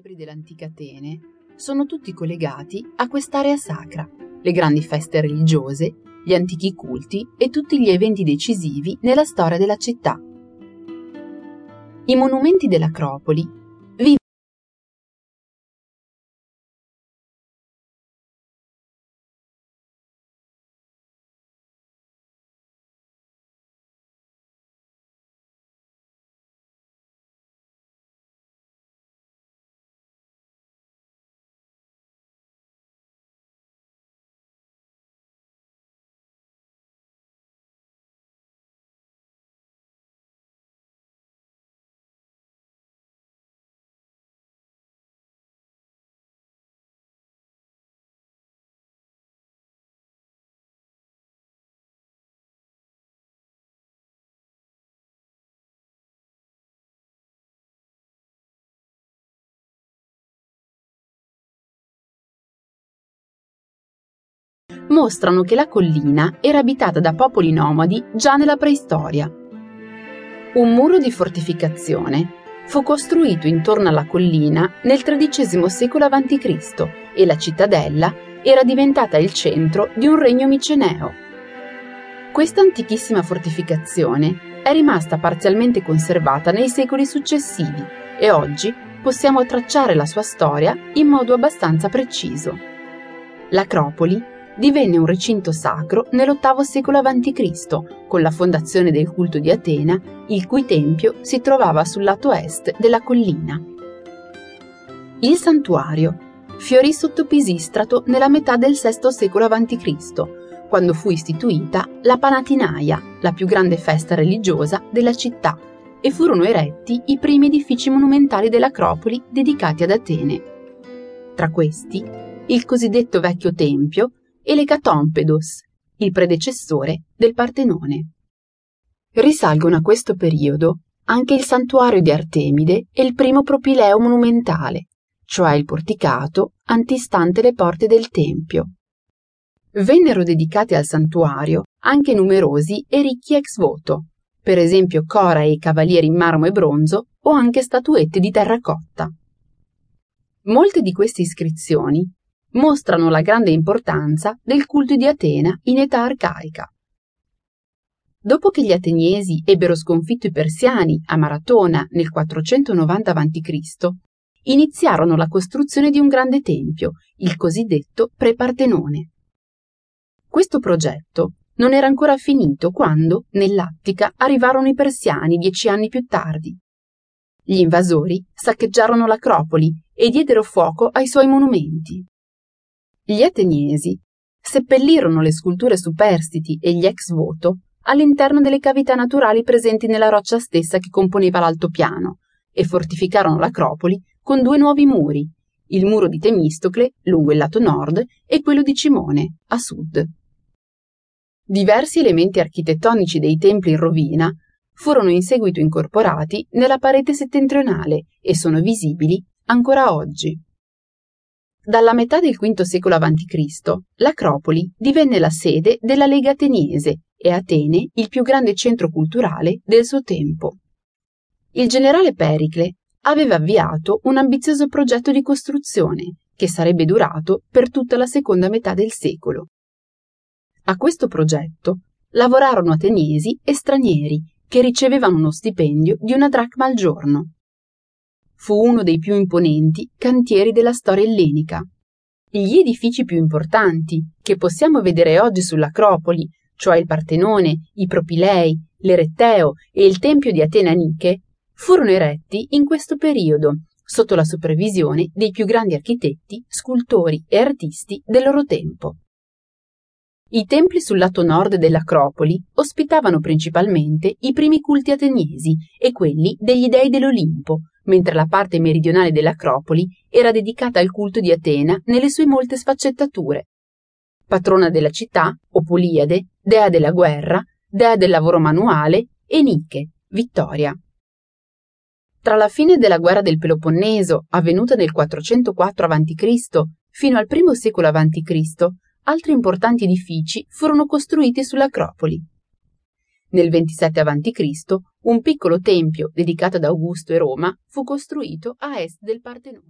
celebri dell'antica Atene sono tutti collegati a quest'area sacra, le grandi feste religiose, gli antichi culti e tutti gli eventi decisivi nella storia della città. I monumenti dell'Acropoli mostrano che la collina era abitata da popoli nomadi già nella preistoria. Un muro di fortificazione fu costruito intorno alla collina nel XIII secolo a.C. e la cittadella era diventata il centro di un regno miceneo. Questa antichissima fortificazione è rimasta parzialmente conservata nei secoli successivi e oggi possiamo tracciare la sua storia in modo abbastanza preciso. L'Acropoli divenne un recinto sacro nell'VIII secolo a.C., con la fondazione del culto di Atena, il cui tempio si trovava sul lato est della collina. Il santuario fiorì sotto Pisistrato nella metà del VI secolo a.C., quando fu istituita la Panatinaia, la più grande festa religiosa della città, e furono eretti i primi edifici monumentali dell'Acropoli dedicati ad Atene. Tra questi, il cosiddetto Vecchio Tempio, e l'Ecatompedos, il predecessore del Partenone. Risalgono a questo periodo anche il santuario di Artemide e il primo propileo monumentale, cioè il porticato antistante le porte del Tempio. Vennero dedicati al santuario anche numerosi e ricchi ex voto, per esempio cora e cavalieri in marmo e bronzo o anche statuette di terracotta. Molte di queste iscrizioni mostrano la grande importanza del culto di Atena in età arcaica. Dopo che gli ateniesi ebbero sconfitto i persiani a Maratona nel 490 a.C., iniziarono la costruzione di un grande tempio, il cosiddetto Pre-Partenone. Questo progetto non era ancora finito quando, nell'Attica, arrivarono i persiani dieci anni più tardi. Gli invasori saccheggiarono l'Acropoli e diedero fuoco ai suoi monumenti. Gli ateniesi seppellirono le sculture superstiti e gli ex voto all'interno delle cavità naturali presenti nella roccia stessa che componeva l'altopiano e fortificarono l'Acropoli con due nuovi muri, il muro di Temistocle lungo il lato nord e quello di Cimone a sud. Diversi elementi architettonici dei templi in rovina furono in seguito incorporati nella parete settentrionale e sono visibili ancora oggi. Dalla metà del V secolo a.C. l'Acropoli divenne la sede della Lega Ateniese e Atene il più grande centro culturale del suo tempo. Il generale Pericle aveva avviato un ambizioso progetto di costruzione che sarebbe durato per tutta la seconda metà del secolo. A questo progetto lavorarono ateniesi e stranieri che ricevevano uno stipendio di una dracma al giorno fu uno dei più imponenti cantieri della storia ellenica. Gli edifici più importanti, che possiamo vedere oggi sull'Acropoli, cioè il Partenone, i Propilei, l'Eretteo e il Tempio di Atena Nike, furono eretti in questo periodo, sotto la supervisione dei più grandi architetti, scultori e artisti del loro tempo. I templi sul lato nord dell'Acropoli ospitavano principalmente i primi culti ateniesi e quelli degli dei dell'Olimpo, mentre la parte meridionale dell'Acropoli era dedicata al culto di Atena nelle sue molte sfaccettature. Patrona della città, o dea della guerra, dea del lavoro manuale, e Nike, vittoria. Tra la fine della guerra del Peloponneso, avvenuta nel 404 a.C., fino al I secolo a.C., altri importanti edifici furono costruiti sull'Acropoli. Nel 27 a.C. un piccolo tempio dedicato ad Augusto e Roma fu costruito a est del Partenone.